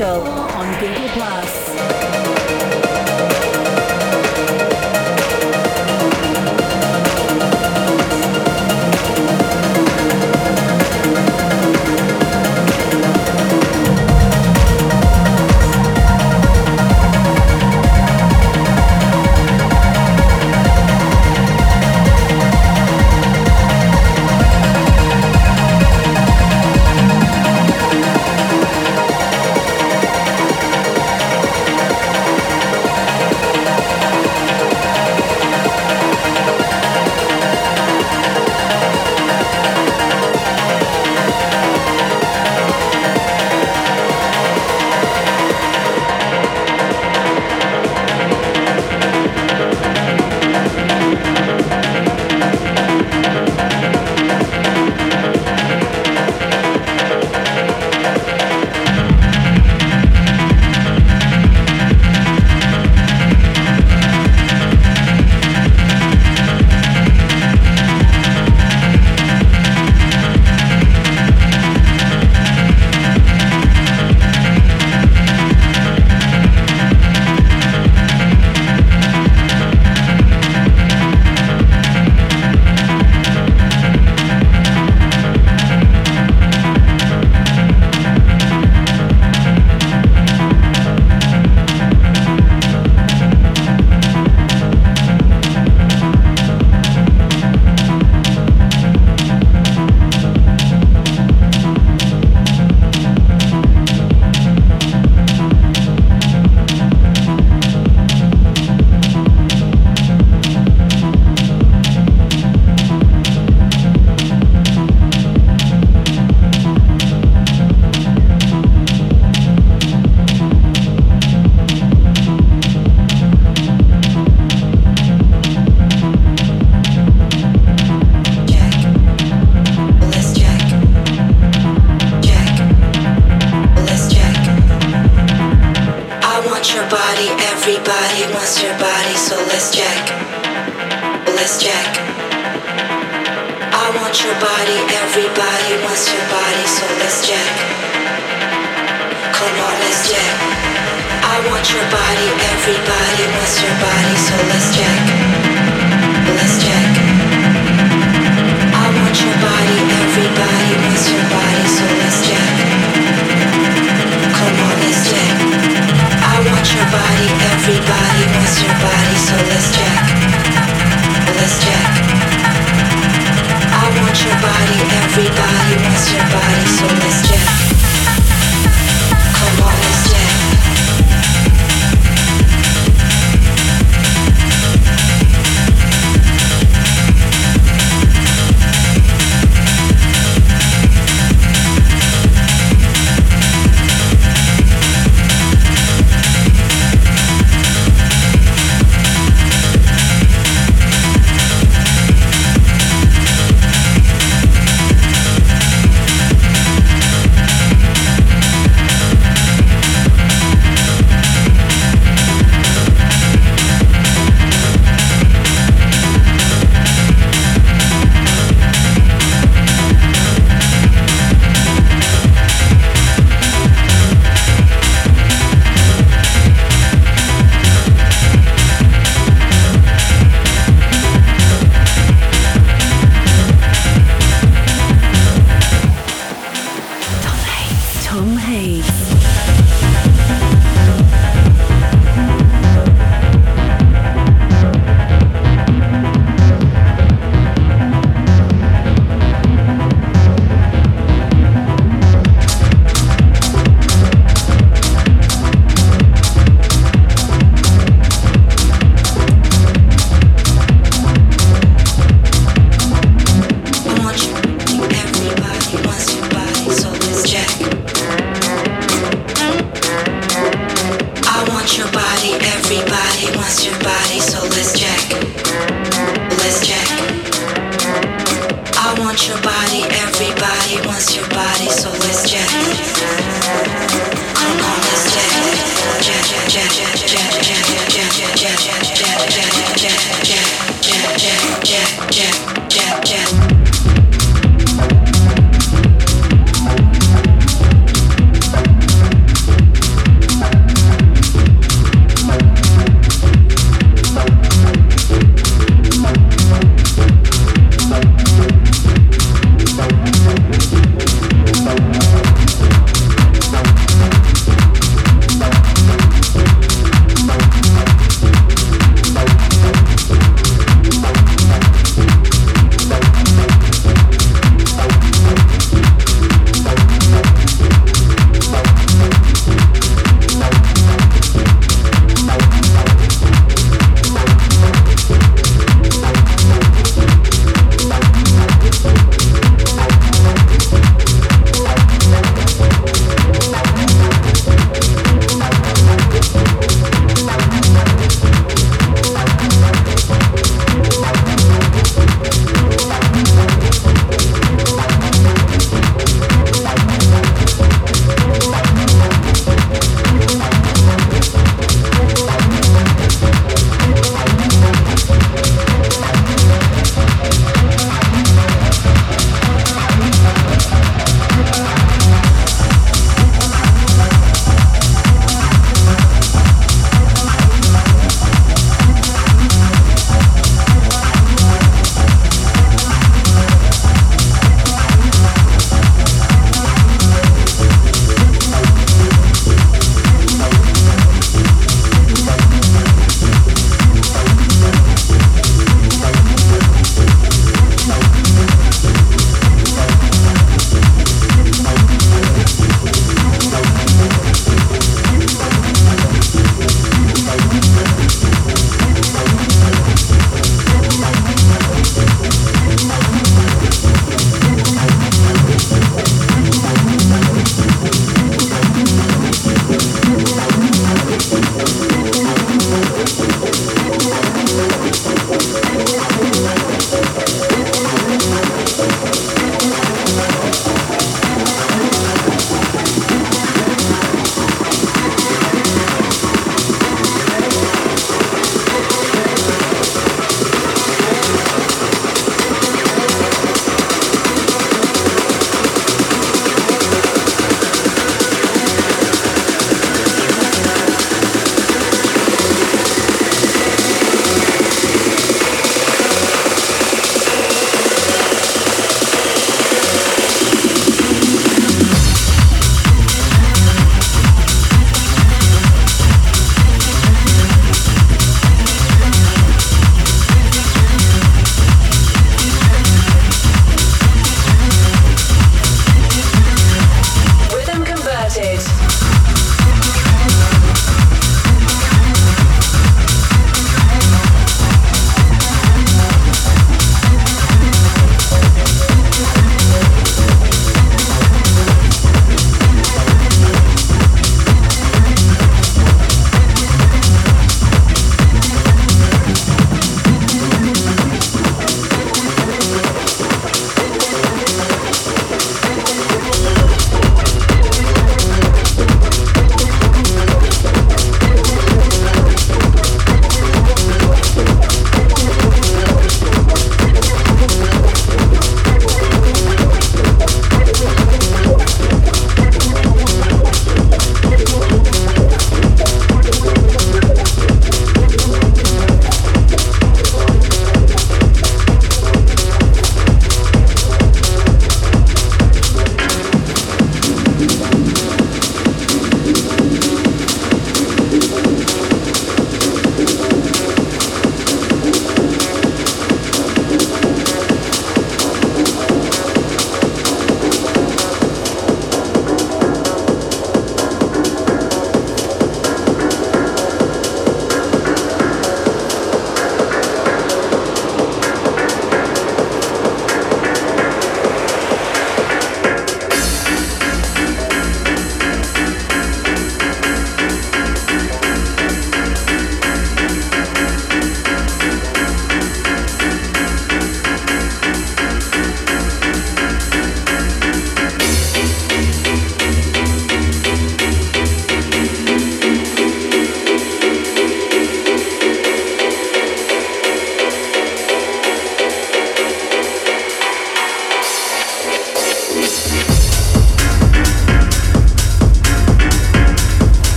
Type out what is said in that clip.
Dot